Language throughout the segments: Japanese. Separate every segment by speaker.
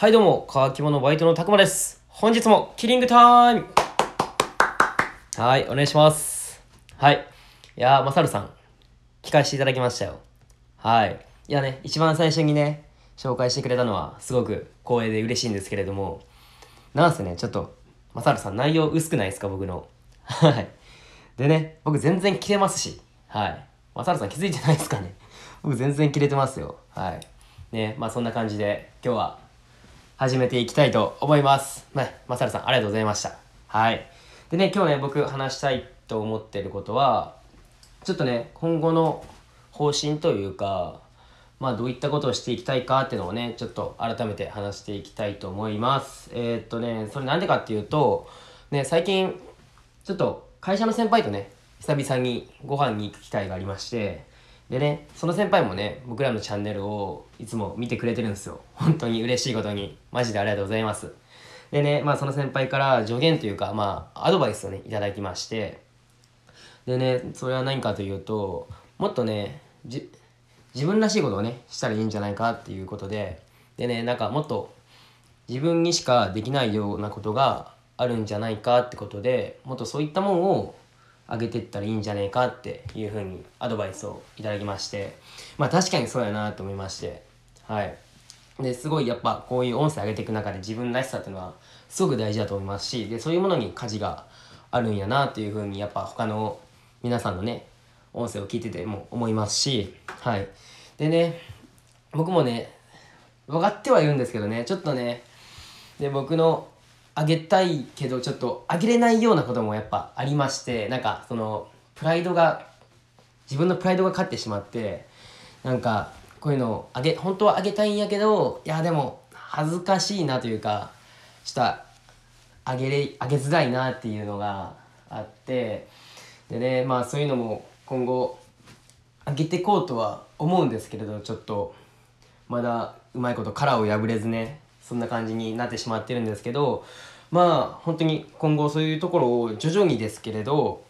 Speaker 1: はいどうも、乾き物バイトのたくまです。本日もキリングタイムはい、お願いします。はい。いやー、まさるさん、聞かせていただきましたよ。はい。いやね、一番最初にね、紹介してくれたのは、すごく光栄で嬉しいんですけれども、なんせね、ちょっと、まさるさん、内容薄くないですか、僕の。はい。でね、僕全然切れますし、はい。まさるさん気づいてないですかね僕全然切れてますよ。はい。ね、まあそんな感じで、今日は始めていきたいと思います。まあ、まさるさん、ありがとうございました。はい。でね、今日ね、僕話したいと思ってることは、ちょっとね、今後の方針というか、まあどういったことをしていきたいかっていうのをね、ちょっと改めて話していきたいと思います。えーっとね、それなんでかっていうと、ね、最近、ちょっと会社の先輩とね、久々にご飯に行く機会がありまして、でね、その先輩もね、僕らのチャンネルをいつも見てくれてるんですよ。本当に嬉しいことに。マジでありがとうございます。でね、まあその先輩から助言というか、まあアドバイスをね、いただきまして、でね、それは何かというと、もっとね、自分らしいことをね、したらいいんじゃないかっていうことで、でね、なんかもっと自分にしかできないようなことがあるんじゃないかってことでもっとそういったもんを上げてったらいいんじゃないかっていうふうにアドバイスをいただきましてまあ確かにそうやなと思いましてはい。ですごいやっぱこういう音声上げていく中で自分らしさっていうのはすごく大事だと思いますしでそういうものに価値があるんやなっていうふうにやっぱ他の皆さんのね音声を聞いてても思いますしはい。でね僕もね分かってはいるんですけどねちょっとねで僕のあげたいけどちょっとあげれないようなこともやっぱありましてなんかそのプライドが自分のプライドが勝ってしまってなんかこういうのをあげ本当はあげたいんやけどいやでも恥ずかしいなというかちょっとあげれあげづらいなっていうのがあってでねまあそういうのも今後あげてこうとは思うんですけれどちょっとまだうまいこと殻を破れずねそんな感じになってしまってるんですけどまあ本当に今後そういうところを徐々にですけれど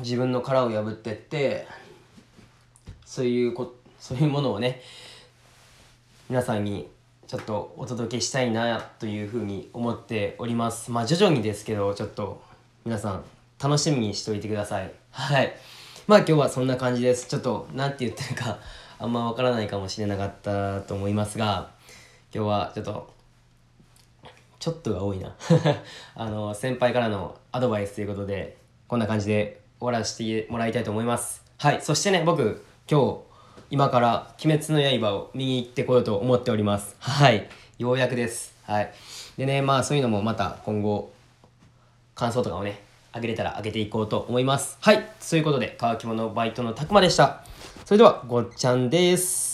Speaker 1: 自分の殻を破ってってそういうこそういうものをね皆さんにちょっとお届けしたいなというふうに思っております。まあ徐々にですけどちょっと皆さん楽しみにしておいてください。はい。まあ今日はそんな感じです。ちょっと何て言ってるかあんまわからないかもしれなかったと思いますが今日はちょっとちょっとが多いな。あの先輩からのアドバイスということでこんな感じで終わらせてもらいたいと思います。はいそしてね僕今日今から「鬼滅の刃」を見に行ってこようと思っております。はいようやくです。はい。でねまあそういうのもまた今後感想とかをねあげれたらあげていこうと思います。はいそういうことで乾き物バイトのたくまでした。それではごっちゃんです。